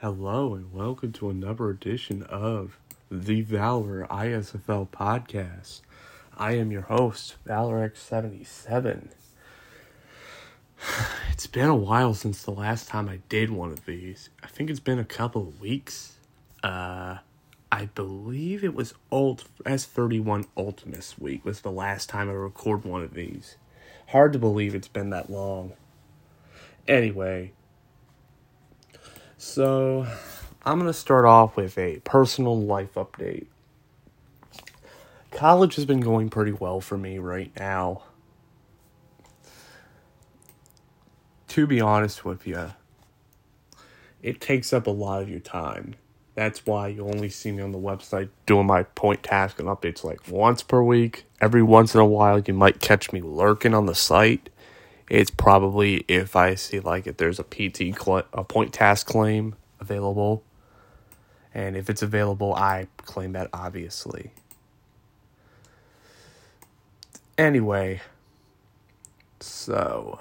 Hello and welcome to another edition of the Valor ISFL podcast. I am your host, ValorX77. It's been a while since the last time I did one of these. I think it's been a couple of weeks. Uh, I believe it was Ult S31 Ultimus week was the last time I record one of these. Hard to believe it's been that long. Anyway, so I'm going to start off with a personal life update. College has been going pretty well for me right now. To be honest with you, it takes up a lot of your time. That's why you only see me on the website doing my point task and updates like once per week. Every once in a while, you might catch me lurking on the site. It's probably if I see like if there's a PT cl- a point task claim available, and if it's available, I claim that obviously. Anyway, so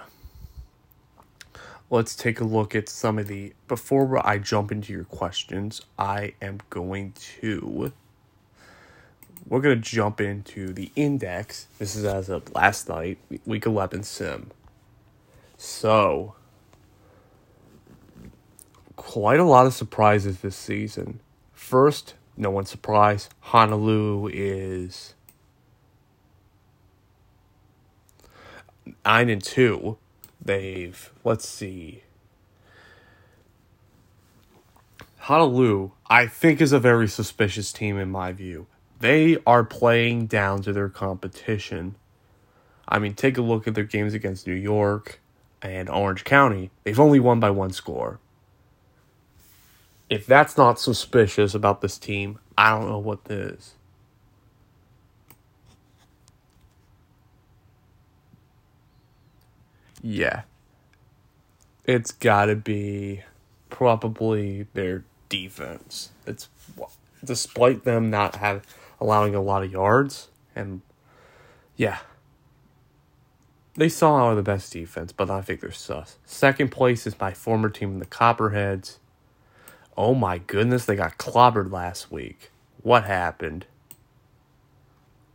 let's take a look at some of the before I jump into your questions, I am going to we're going to jump into the index. This is as of last night, week 11 sim. So, quite a lot of surprises this season. First, no one's surprised. Honolulu is 9 and 2 they've let's see Honolulu, I think, is a very suspicious team in my view. They are playing down to their competition. I mean, take a look at their games against New York and Orange County. They've only won by one score. If that's not suspicious about this team, I don't know what is. Yeah. It's got to be probably their defense. It's despite them not have allowing a lot of yards and yeah. They saw are the best defense, but I think they're sus. Second place is my former team, the Copperheads. Oh my goodness, they got clobbered last week. What happened?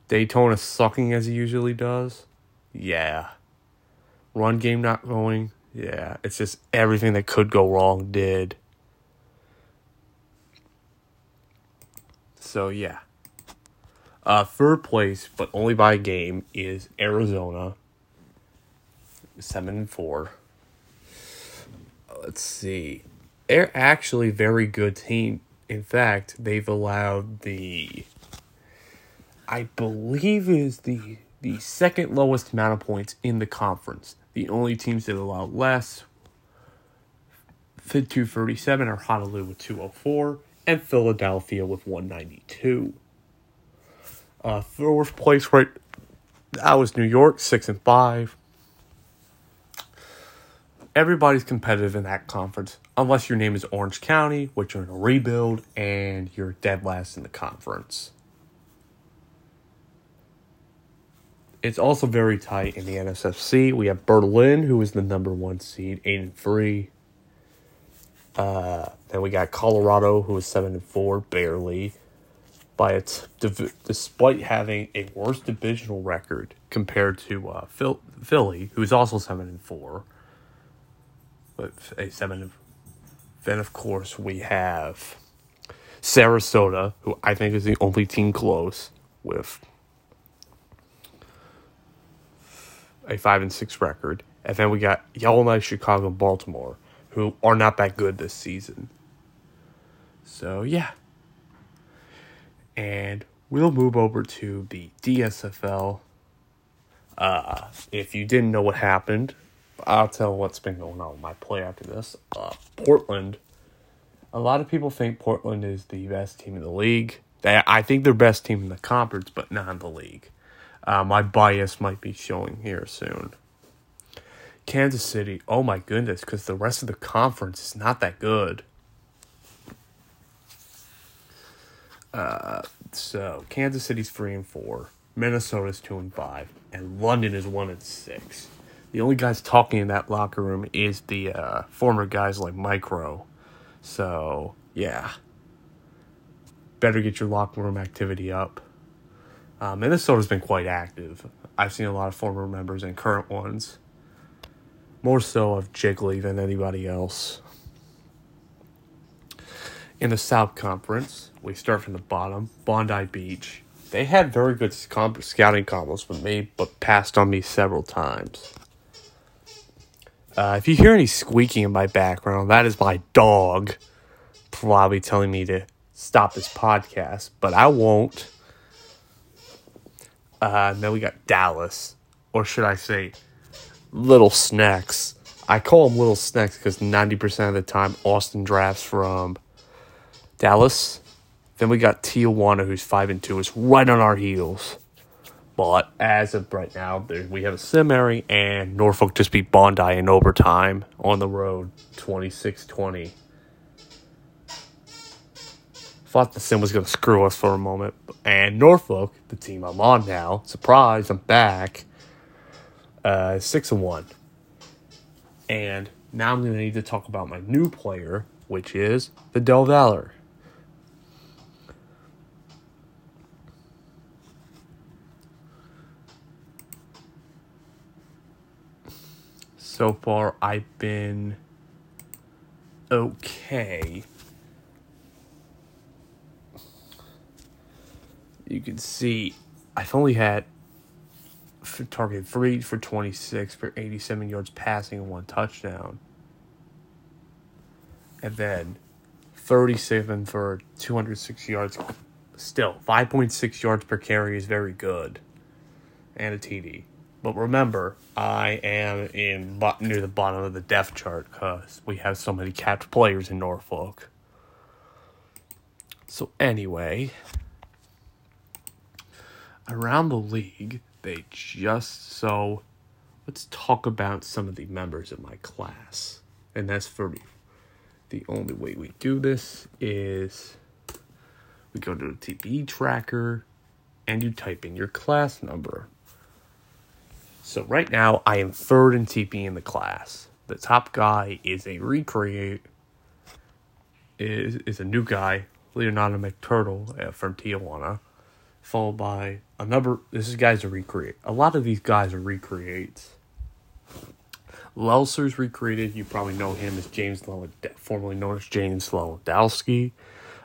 Daytona sucking as he usually does? Yeah. Run game not going. Yeah, it's just everything that could go wrong did. So yeah. Uh, third place, but only by a game, is Arizona. Seven and four. Let's see. They're actually a very good team. In fact, they've allowed the I believe is the the second lowest amount of points in the conference. The only teams that allow less, Fit 237 are Honolulu with 204 and Philadelphia with 192. Uh, fourth place right that was New York, six and five. Everybody's competitive in that conference, unless your name is Orange County, which are in a rebuild, and you're dead last in the conference. It's also very tight in the NSFC. We have Berlin, who is the number one seed, eight and three. Uh, then we got Colorado, who is seven and four, barely. By its despite having a worse divisional record compared to uh, Phil, Philly, who is also seven and four, a seven. Then of course we have Sarasota, who I think is the only team close with a five and six record, and then we got Yellowknife, Chicago, Baltimore, who are not that good this season. So yeah, and we'll move over to the DSFL. Uh, if you didn't know what happened, I'll tell what's been going on with my play after this. Uh, Portland. A lot of people think Portland is the best team in the league. They, I think they're best team in the conference, but not in the league. Uh, my bias might be showing here soon. Kansas City, oh my goodness, because the rest of the conference is not that good. Uh, so Kansas City's three and four, Minnesota's two and five, and London is one and six. The only guys talking in that locker room is the uh, former guys like Micro. So, yeah. Better get your locker room activity up. Uh, Minnesota's been quite active. I've seen a lot of former members and current ones. More so of Jiggly than anybody else. In the South Conference, we start from the bottom. Bondi Beach. They had very good scouting combos with me, but passed on me several times. Uh, if you hear any squeaking in my background, that is my dog probably telling me to stop this podcast, but I won't. Uh, then we got Dallas, or should I say, Little Snacks. I call them Little Snacks because 90% of the time Austin drafts from Dallas. Then we got Tijuana, who's 5 and 2, is right on our heels. But as of right now, there, we have a Simary and Norfolk just beat Bondi in overtime on the road, 26 20. Thought the Sim was going to screw us for a moment. And Norfolk, the team I'm on now, surprise, I'm back, uh, 6 and 1. And now I'm going to need to talk about my new player, which is Vidal Valor. So far I've been okay. You can see I've only had target three for 26 for 87 yards passing and one touchdown. And then 37 for 206 yards. Still, 5.6 yards per carry is very good. And a TD. But remember, I am in near the bottom of the depth chart because we have so many capped players in Norfolk. So anyway, around the league, they just so let's talk about some of the members of my class. And that's for me. The only way we do this is we go to the TPE tracker and you type in your class number. So right now, I am third in TP in the class. The top guy is a recreate. Is is a new guy, Leonardo McTurtle uh, from Tijuana, followed by another. This is guys a recreate. A lot of these guys are recreates. Lelser's recreated. You probably know him as James Lowe, formerly known as James Lewandowski.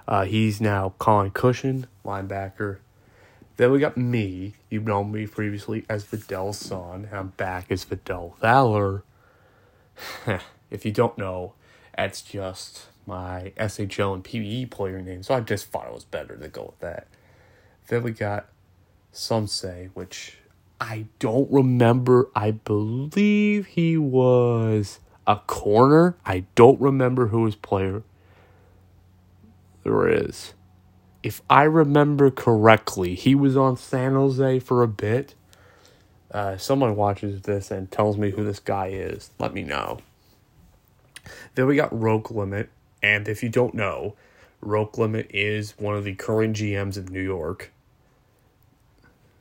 Uh, he's now Colin Cushion, linebacker. Then we got me. You've known me previously as Vidal's son, I'm back as Vidal Valor. if you don't know, that's just my SHL and PBE player name, so I just thought it was better to go with that. Then we got some say, which I don't remember. I believe he was a corner. I don't remember who his player there is if I remember correctly, he was on San Jose for a bit. Uh, someone watches this and tells me who this guy is. Let me know. Then we got Roque Limit, and if you don't know, Roque Limit is one of the current GMs of New York.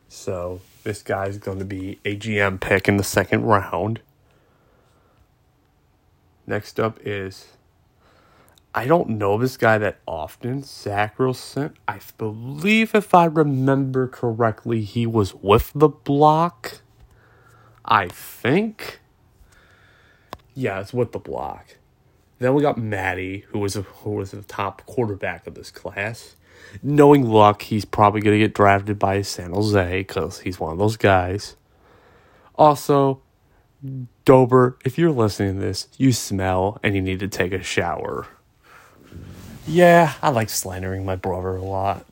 So this guy's going to be a GM pick in the second round. Next up is I don't know this guy that often. Zach sent. I believe, if I remember correctly, he was with the block. I think. Yeah, it's with the block. Then we got Maddie, who was a, who was the top quarterback of this class. Knowing luck, he's probably to get drafted by San Jose because he's one of those guys. Also, Dober, if you're listening to this, you smell and you need to take a shower. Yeah, I like slandering my brother a lot.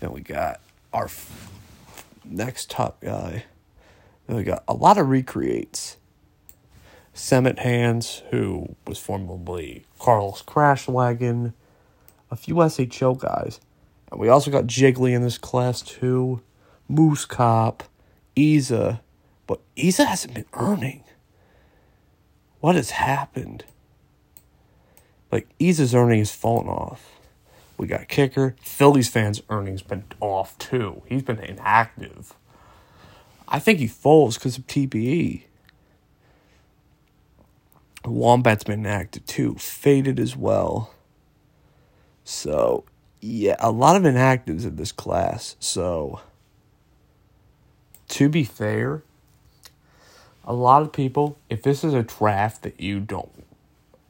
Then we got our f- next top guy. Then we got a lot of recreates. Semet Hands, who was formerly Carlos Crashwagon, a few SHO guys. And we also got Jiggly in this class too. Moose Cop, Isa. But Isa hasn't been earning. What has happened? Like Isa's earnings fallen off. We got kicker. Phillies fans' earnings been off too. He's been inactive. I think he falls because of TBE. Wombat's been inactive too. Faded as well. So, yeah, a lot of inactives in this class. So, to be fair, a lot of people, if this is a draft that you don't,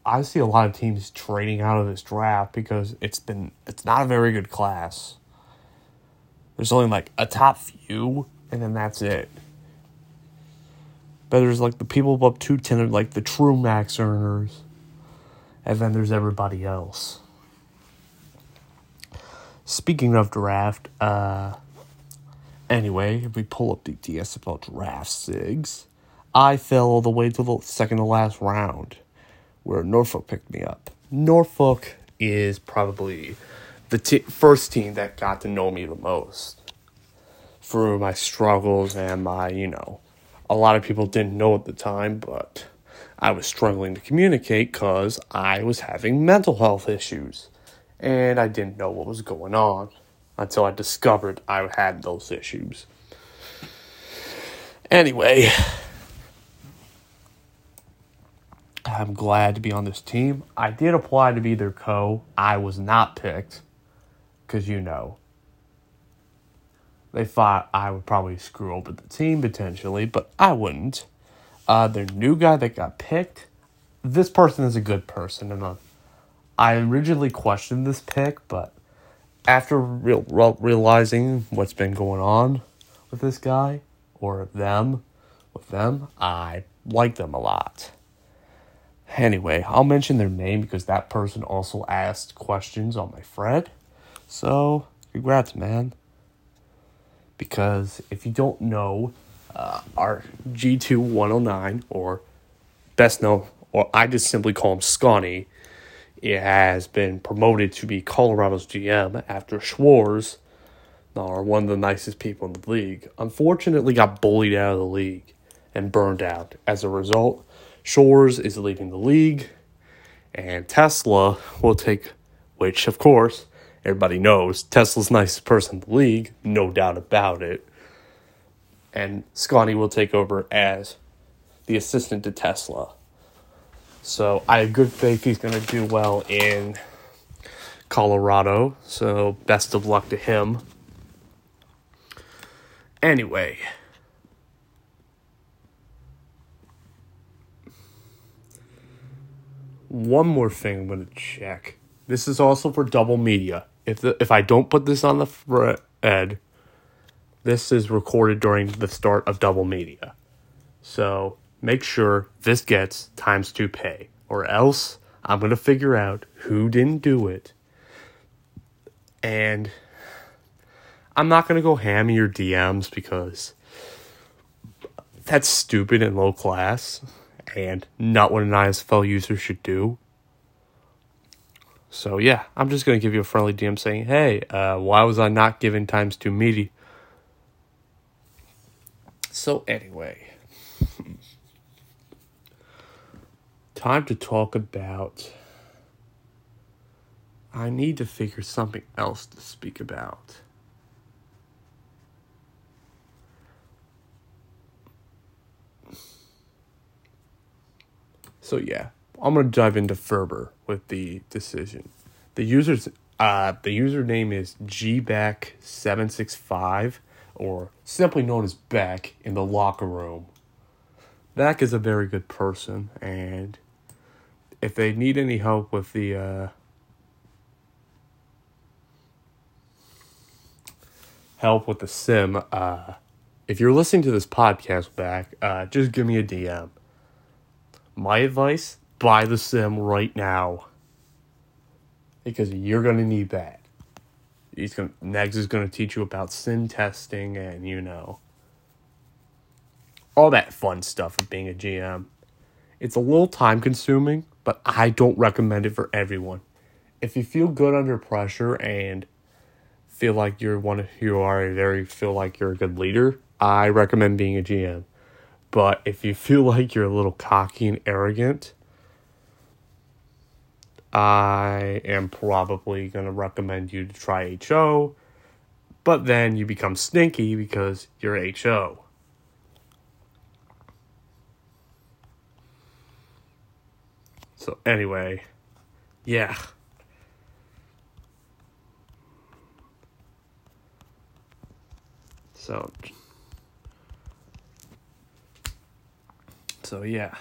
I see a lot of teams trading out of this draft because it's been, it's not a very good class. There's only like a top few, and then that's it. But there's like the people above 210 like the true max earners. And then there's everybody else. Speaking of draft, uh, anyway, if we pull up the DSFL draft SIGs, I fell all the way to the second to last round where Norfolk picked me up. Norfolk is probably the t- first team that got to know me the most through my struggles and my, you know, a lot of people didn't know at the time, but I was struggling to communicate because I was having mental health issues and I didn't know what was going on until I discovered I had those issues. Anyway, I'm glad to be on this team. I did apply to be their co. I was not picked because you know they thought I would probably screw over the team potentially, but I wouldn't. Uh, their new guy that got picked, this person is a good person, and uh, I originally questioned this pick, but after real, realizing what's been going on with this guy or them, with them, I like them a lot. Anyway, I'll mention their name because that person also asked questions on my thread. So, congrats, man because if you don't know, uh, our G2 109, or best known, or I just simply call him Scotty, it has been promoted to be Colorado's GM after Schwartz, or one of the nicest people in the league, unfortunately got bullied out of the league and burned out. As a result, Schwartz is leaving the league, and Tesla will take, which of course everybody knows Tesla's nicest person in the league, no doubt about it. And Scotty will take over as the assistant to Tesla. So I have good faith he's going to do well in Colorado. So best of luck to him. Anyway. One more thing I'm going to check. This is also for double media. If the, if I don't put this on the thread, this is recorded during the start of double media. So make sure this gets times two pay, or else I'm gonna figure out who didn't do it. And I'm not gonna go ham your DMs because that's stupid and low class and not what an ISFL user should do. So yeah, I'm just gonna give you a friendly DM saying, "Hey, uh, why was I not given times two meaty?" So anyway, time to talk about. I need to figure something else to speak about. So yeah, I'm gonna dive into Ferber with the decision. The user's uh, the username is gback765 or simply known as Beck in the locker room. Beck is a very good person and if they need any help with the uh, help with the sim, uh, if you're listening to this podcast back, uh, just give me a DM. My advice buy the sim right now because you're going to need that. He's going Negs is going to teach you about sim testing and you know all that fun stuff of being a GM. It's a little time consuming, but I don't recommend it for everyone. If you feel good under pressure and feel like you're one of you are a very feel like you're a good leader, I recommend being a GM. But if you feel like you're a little cocky and arrogant, I am probably going to recommend you to try HO, but then you become stinky because you're HO. So anyway, yeah. So So yeah.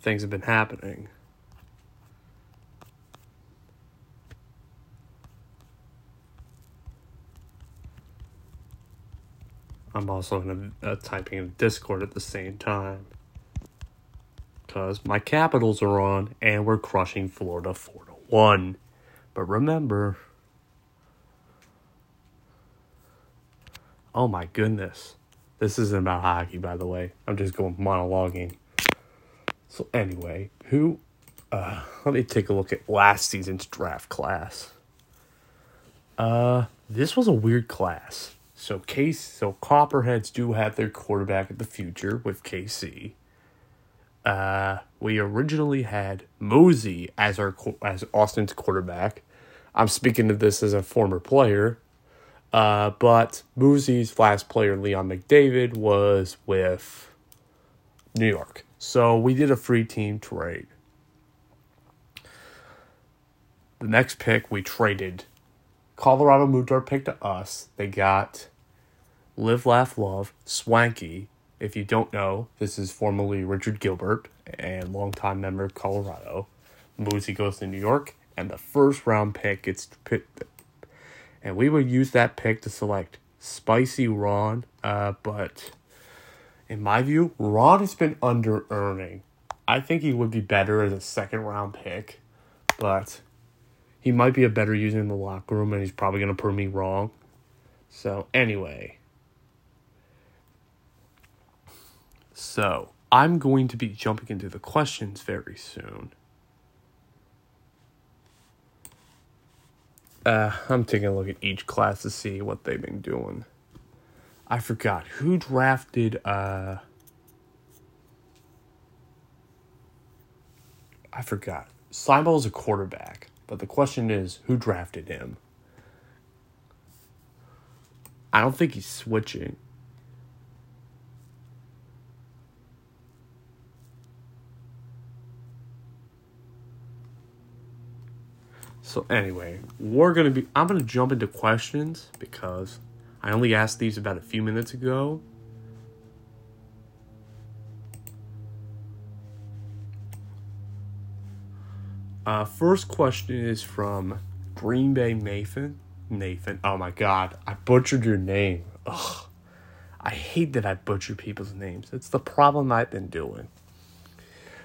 Things have been happening. I'm also in a, typing in Discord at the same time. Because my Capitals are on and we're crushing Florida 4 to 1. But remember. Oh my goodness. This isn't about hockey, by the way. I'm just going monologuing. So, anyway, who. Uh, let me take a look at last season's draft class. Uh, this was a weird class. So case so Copperheads do have their quarterback of the future with KC. Uh, we originally had Mosey as our as Austin's quarterback. I'm speaking of this as a former player. Uh, but Mosey's last player, Leon McDavid, was with New York. So we did a free team trade. The next pick we traded Colorado moved our pick to us. They got Live, Laugh, Love, Swanky. If you don't know, this is formerly Richard Gilbert and longtime member of Colorado. Mosey goes to New York, and the first round pick gets. And we would use that pick to select Spicy Ron, uh, but in my view, Ron has been under earning. I think he would be better as a second round pick, but he might be a better user in the locker room, and he's probably going to prove me wrong. So, anyway. So, I'm going to be jumping into the questions very soon. Uh, I'm taking a look at each class to see what they've been doing. I forgot who drafted uh I forgot. is a quarterback. But the question is, who drafted him? I don't think he's switching. So anyway, we're gonna be. I'm gonna jump into questions because I only asked these about a few minutes ago. Uh, first question is from Green Bay Nathan. Nathan. Oh my god, I butchered your name. Ugh. I hate that I butcher people's names. It's the problem I've been doing.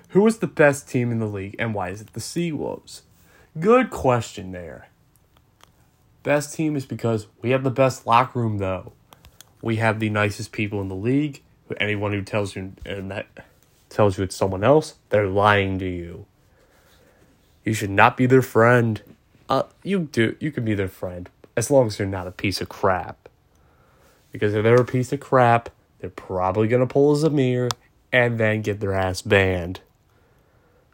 Who is the best team in the league and why is it the Seawolves? Good question there. Best team is because we have the best locker room though. We have the nicest people in the league. Anyone who tells you and that tells you it's someone else, they're lying to you. You should not be their friend. Uh, you do. You can be their friend as long as you're not a piece of crap. Because if they're a piece of crap, they're probably gonna pull a Zamir and then get their ass banned.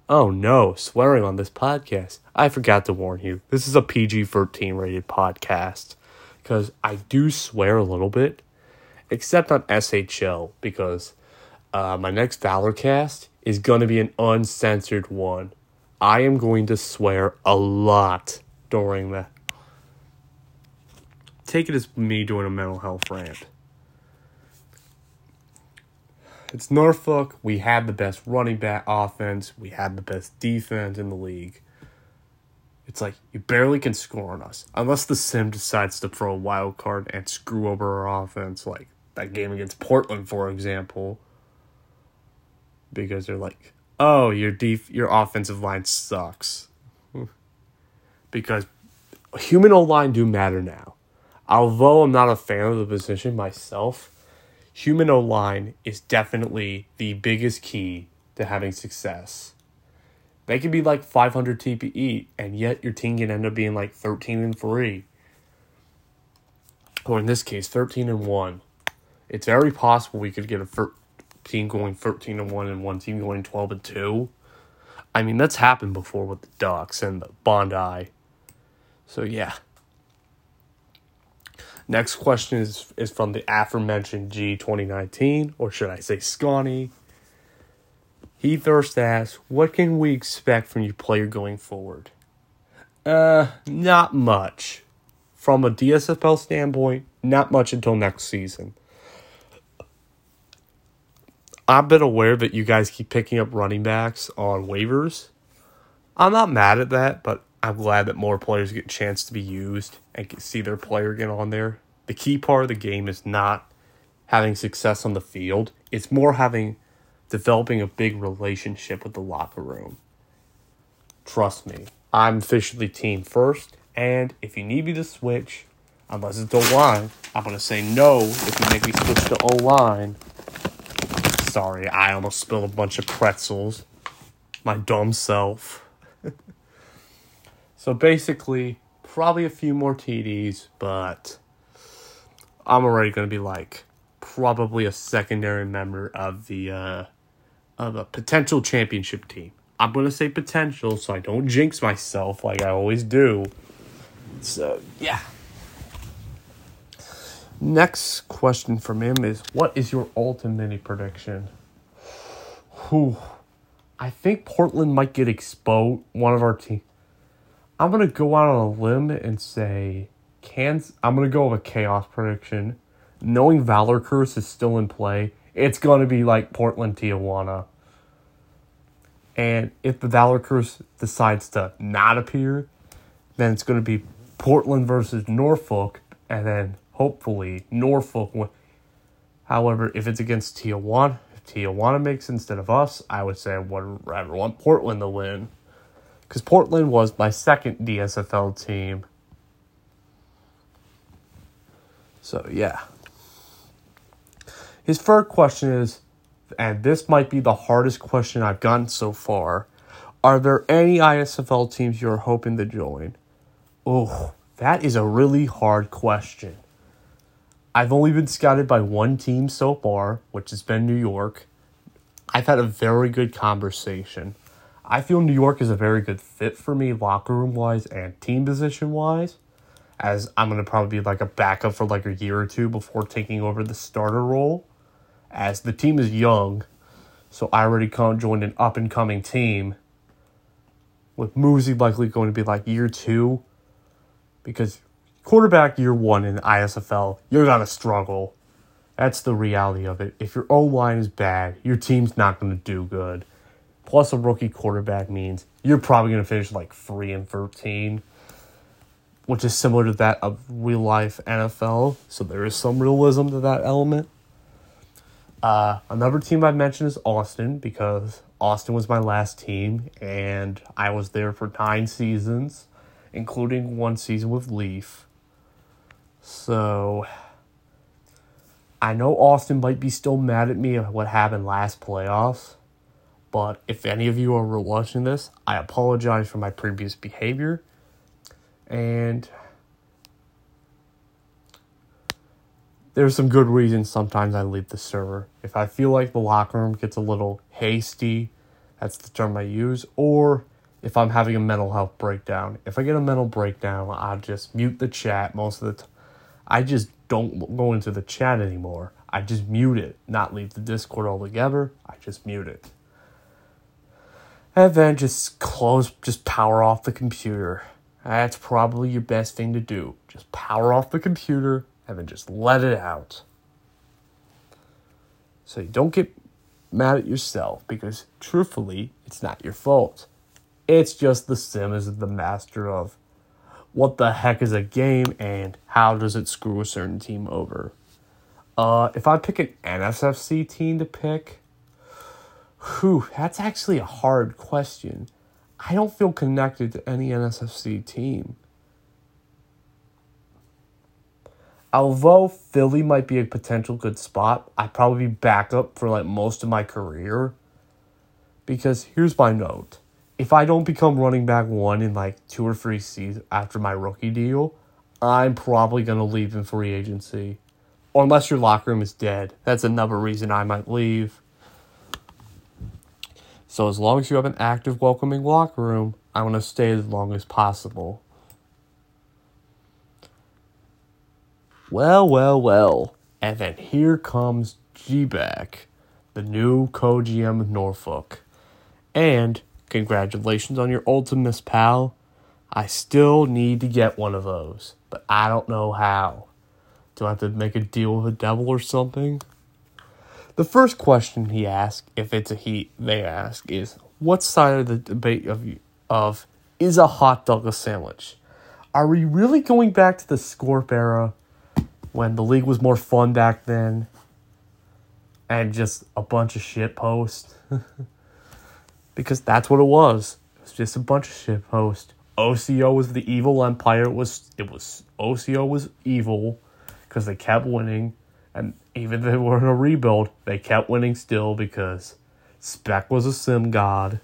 Oh no, swearing on this podcast. I forgot to warn you. This is a PG 13 rated podcast. Because I do swear a little bit, except on SHL, because uh, my next Valorcast is going to be an uncensored one. I am going to swear a lot during that. Take it as me doing a mental health rant. It's Norfolk. We had the best running back offense. We had the best defense in the league. It's like you barely can score on us unless the sim decides to throw a wild card and screw over our offense, like that game against Portland, for example. Because they're like, oh, your def- your offensive line sucks. because human O line do matter now. Although I'm not a fan of the position myself, human O line is definitely the biggest key to having success. They could be like 500 TPE, and yet your team can end up being like 13 and 3. Or in this case, 13 and 1. It's very possible we could get a team going 13 and 1 and one team going 12 and 2. I mean, that's happened before with the Ducks and the Bondi. So, yeah. Next question is, is from the aforementioned G 2019, or should I say Scawny. He first asks, What can we expect from your player going forward? Uh, not much. From a DSFL standpoint, not much until next season. I've been aware that you guys keep picking up running backs on waivers. I'm not mad at that, but I'm glad that more players get a chance to be used and see their player get on there. The key part of the game is not having success on the field, it's more having developing a big relationship with the locker room. Trust me, I'm officially team first, and if you need me to switch, unless it's O line, I'm gonna say no if you make me switch to O line. Sorry, I almost spilled a bunch of pretzels. My dumb self. so basically, probably a few more TDs, but I'm already gonna be like probably a secondary member of the uh, of a potential championship team. I'm gonna say potential, so I don't jinx myself like I always do. So yeah. Next question from him is what is your ultimate prediction? Whew. I think Portland might get exposed one of our team. I'm gonna go out on a limb and say Kansas I'm gonna go with a chaos prediction. Knowing Valor Curse is still in play, it's gonna be like Portland Tijuana. And if the Valor Curse decides to not appear, then it's gonna be Portland versus Norfolk, and then hopefully Norfolk. Win. However, if it's against Tijuana, if Tijuana makes instead of us, I would say I would rather want Portland to win. Because Portland was my second DSFL team. So, yeah. His first question is, and this might be the hardest question I've gotten so far Are there any ISFL teams you're hoping to join? Oh, that is a really hard question. I've only been scouted by one team so far, which has been New York. I've had a very good conversation. I feel New York is a very good fit for me, locker room wise and team position wise, as I'm going to probably be like a backup for like a year or two before taking over the starter role. As the team is young, so I already joined an up and coming team, with Muzi likely going to be like year two, because quarterback year one in ISFL, you're going to struggle. That's the reality of it. If your O line is bad, your team's not going to do good. Plus, a rookie quarterback means you're probably going to finish like 3 and 13, which is similar to that of real life NFL. So there is some realism to that element. Uh, another team I mentioned is Austin because Austin was my last team and I was there for nine seasons, including one season with Leaf. So I know Austin might be still mad at me at what happened last playoffs, but if any of you are watching this, I apologize for my previous behavior. And there's some good reasons sometimes I leave the server. If I feel like the locker room gets a little hasty, that's the term I use, or if I'm having a mental health breakdown. If I get a mental breakdown, I'll just mute the chat most of the time I just don't go into the chat anymore. I just mute it, not leave the Discord altogether. I just mute it. And then just close, just power off the computer. That's probably your best thing to do. Just power off the computer and then just let it out. So you don't get mad at yourself because truthfully, it's not your fault. It's just the sim is the master of what the heck is a game and how does it screw a certain team over. Uh, if I pick an NSFC team to pick, whew, that's actually a hard question. I don't feel connected to any NSFC team. Although Philly might be a potential good spot, I'd probably be backup for like most of my career. Because here's my note if I don't become running back one in like two or three seasons after my rookie deal, I'm probably going to leave in free agency. Or unless your locker room is dead. That's another reason I might leave. So as long as you have an active, welcoming locker room, I want to stay as long as possible. Well, well, well. And then here comes G back, the new co GM of Norfolk. And congratulations on your Ultimus, pal. I still need to get one of those, but I don't know how. Do I have to make a deal with the devil or something? The first question he asked, if it's a he they ask, is what side of the debate of of is a hot dog a sandwich? Are we really going back to the Scorp era when the league was more fun back then and just a bunch of shit posts? because that's what it was. It was just a bunch of shit posts. OCO was the evil empire. It was it was OCO was evil because they kept winning, and even if they were in a rebuild, they kept winning still because Spec was a sim god.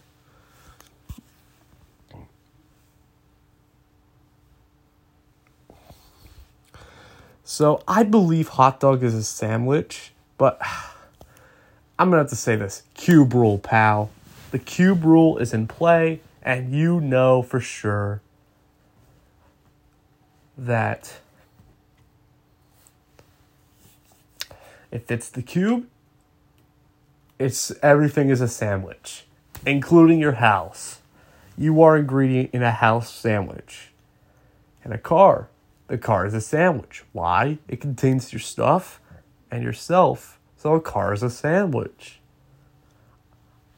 So I believe hot dog is a sandwich, but I'm gonna have to say this cube rule, pal. The cube rule is in play, and you know for sure that if it's the cube, it's everything is a sandwich, including your house. You are ingredient in a house sandwich. And a car the car is a sandwich. Why? It contains your stuff and yourself. So a car is a sandwich.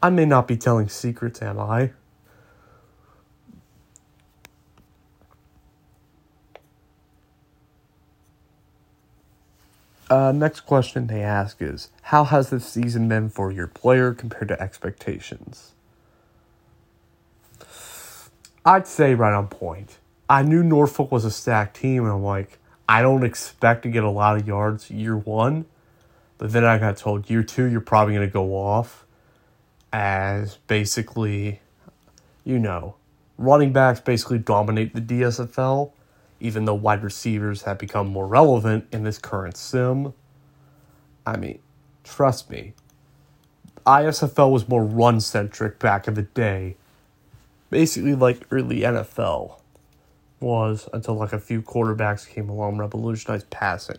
I may not be telling secrets, am I? Uh, next question they ask is How has this season been for your player compared to expectations? I'd say right on point. I knew Norfolk was a stacked team, and I'm like, I don't expect to get a lot of yards year one. But then I got told year two, you're probably going to go off as basically, you know, running backs basically dominate the DSFL, even though wide receivers have become more relevant in this current sim. I mean, trust me, ISFL was more run centric back in the day, basically like early NFL was until like a few quarterbacks came along, revolutionized passing.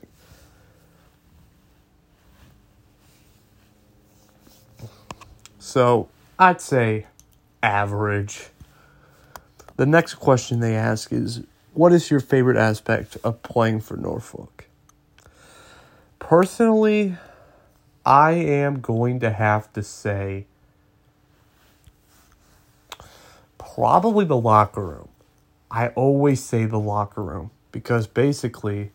So I'd say average. The next question they ask is What is your favorite aspect of playing for Norfolk? Personally, I am going to have to say probably the locker room. I always say the locker room because basically,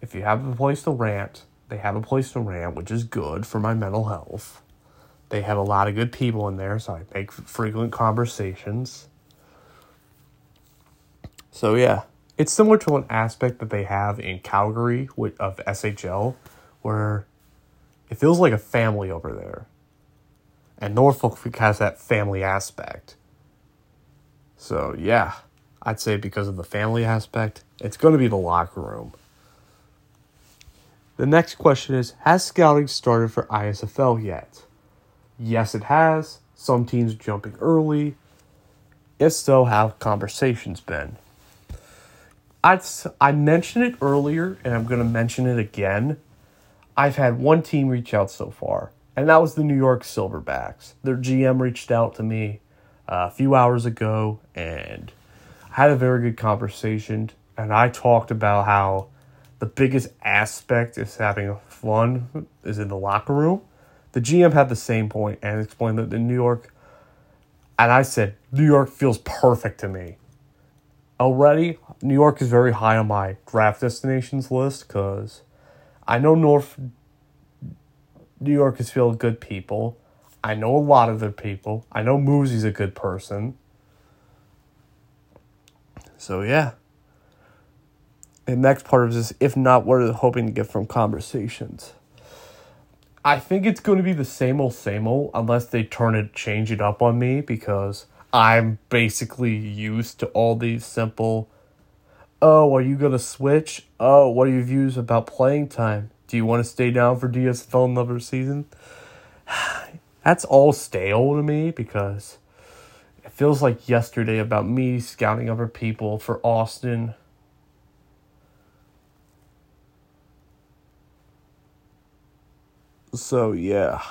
if you have a place to rant, they have a place to rant, which is good for my mental health. They have a lot of good people in there, so I make frequent conversations. So, yeah, it's similar to an aspect that they have in Calgary of SHL, where it feels like a family over there. And Norfolk has that family aspect. So, yeah. I'd say because of the family aspect, it's going to be the locker room. The next question is Has scouting started for ISFL yet? Yes, it has. Some teams jumping early. If so, how conversations been? I'd, I mentioned it earlier, and I'm going to mention it again. I've had one team reach out so far, and that was the New York Silverbacks. Their GM reached out to me uh, a few hours ago, and I had a very good conversation, and I talked about how the biggest aspect is having fun is in the locker room. The GM had the same point and explained that in New York, and I said, New York feels perfect to me. Already, New York is very high on my draft destinations list because I know North New York is filled with good people. I know a lot of their people. I know Moosey's a good person. So yeah. And next part of this, if not, what are hoping to get from conversations? I think it's going to be the same old, same old, unless they turn it, change it up on me, because I'm basically used to all these simple. Oh, are you going to switch? Oh, what are your views about playing time? Do you want to stay down for DSFL another season? That's all stale to me because it feels like yesterday about me scouting other people for Austin. So, yeah.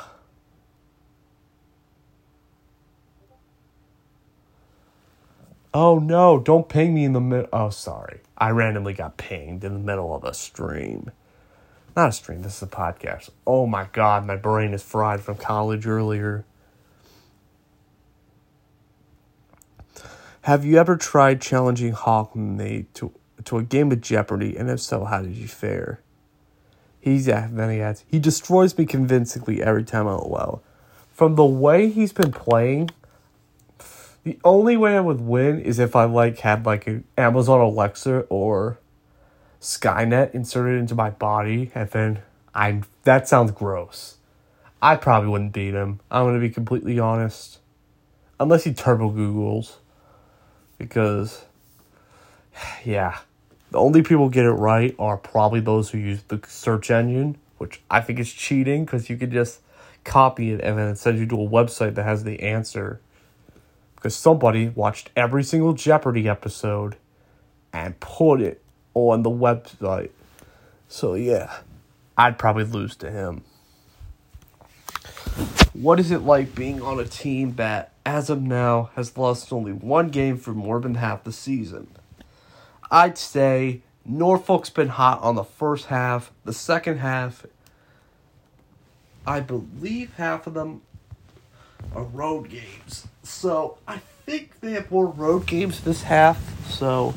Oh no, don't ping me in the middle. Oh, sorry. I randomly got pinged in the middle of a stream. Not a stream, this is a podcast. Oh my god, my brain is fried from college earlier. Have you ever tried challenging Hawkman to to a game of Jeopardy? And if so, how did you fare? He's at then he adds, he destroys me convincingly every time I well. From the way he's been playing, the only way I would win is if I like had like an Amazon Alexa or Skynet inserted into my body, and then I that sounds gross. I probably wouldn't beat him. I'm gonna be completely honest, unless he turbo Googles, because yeah, the only people get it right are probably those who use the search engine, which I think is cheating because you could just copy it and then it sends you to a website that has the answer because somebody watched every single Jeopardy episode and put it on the website. So, yeah, I'd probably lose to him. What is it like being on a team that, as of now, has lost only one game for more than half the season? I'd say Norfolk's been hot on the first half. The second half, I believe half of them are road games. So I think they have more road games this half. So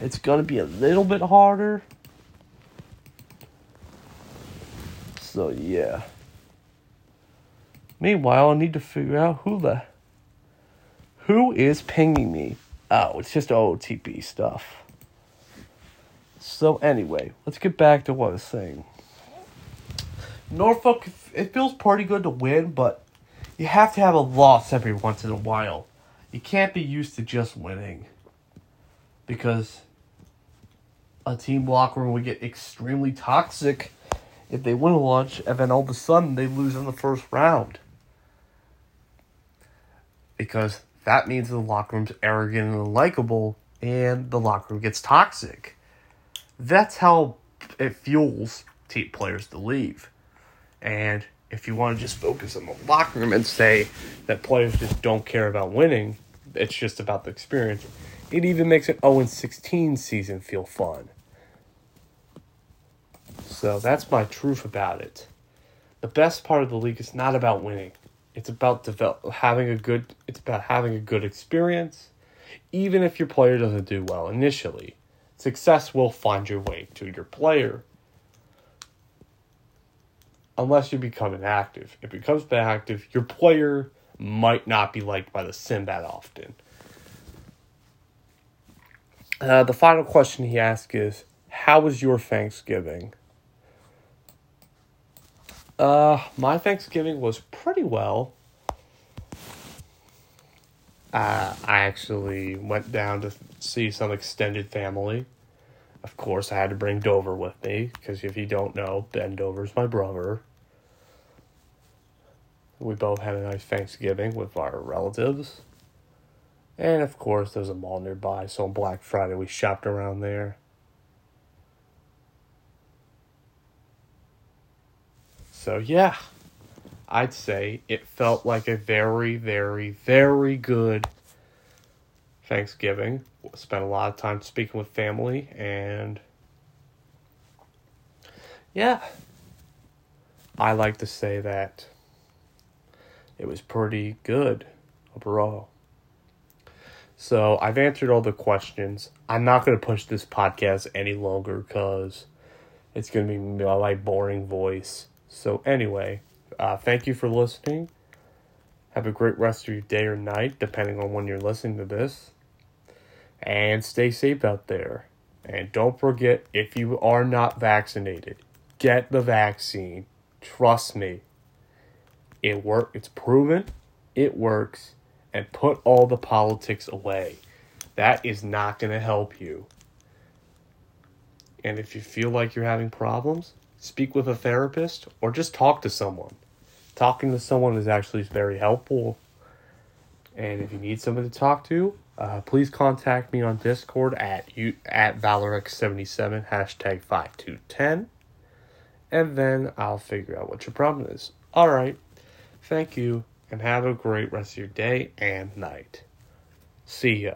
it's going to be a little bit harder. So yeah. Meanwhile, I need to figure out who the who is pinging me. Oh, it's just OTP stuff. So anyway, let's get back to what I was saying. Norfolk, it feels pretty good to win, but you have to have a loss every once in a while. You can't be used to just winning. Because a team locker room would get extremely toxic if they win a lunch and then all of a sudden they lose in the first round. Because that means the locker room's arrogant and unlikable and the locker room gets toxic. That's how it fuels team players to leave. And if you want to just focus on the locker room and say that players just don't care about winning, it's just about the experience. It even makes an 0 16 season feel fun. So that's my truth about it. The best part of the league is not about winning. It's about develop, having a good it's about having a good experience even if your player doesn't do well initially. Success will find your way to your player unless you become inactive. If it becomes inactive, your player might not be liked by the sim that often. Uh, the final question he asked is, "How was your Thanksgiving?" Uh, my Thanksgiving was pretty well. Uh, I actually went down to see some extended family. Of course, I had to bring Dover with me because if you don't know, Ben Dover's my brother. We both had a nice Thanksgiving with our relatives. And of course, there's a mall nearby, so on Black Friday we shopped around there. So, yeah, I'd say it felt like a very, very, very good Thanksgiving. Spent a lot of time speaking with family, and yeah, I like to say that it was pretty good overall. So I've answered all the questions. I'm not going to push this podcast any longer because it's going to be my boring voice. So, anyway, uh, thank you for listening. Have a great rest of your day or night, depending on when you're listening to this. And stay safe out there. And don't forget if you are not vaccinated, get the vaccine. Trust me. It work it's proven, it works, and put all the politics away. That is not going to help you. And if you feel like you're having problems, speak with a therapist or just talk to someone. Talking to someone is actually very helpful. And if you need someone to talk to, uh, please contact me on Discord at you at Valorx77 hashtag five two ten, and then I'll figure out what your problem is. All right, thank you, and have a great rest of your day and night. See ya.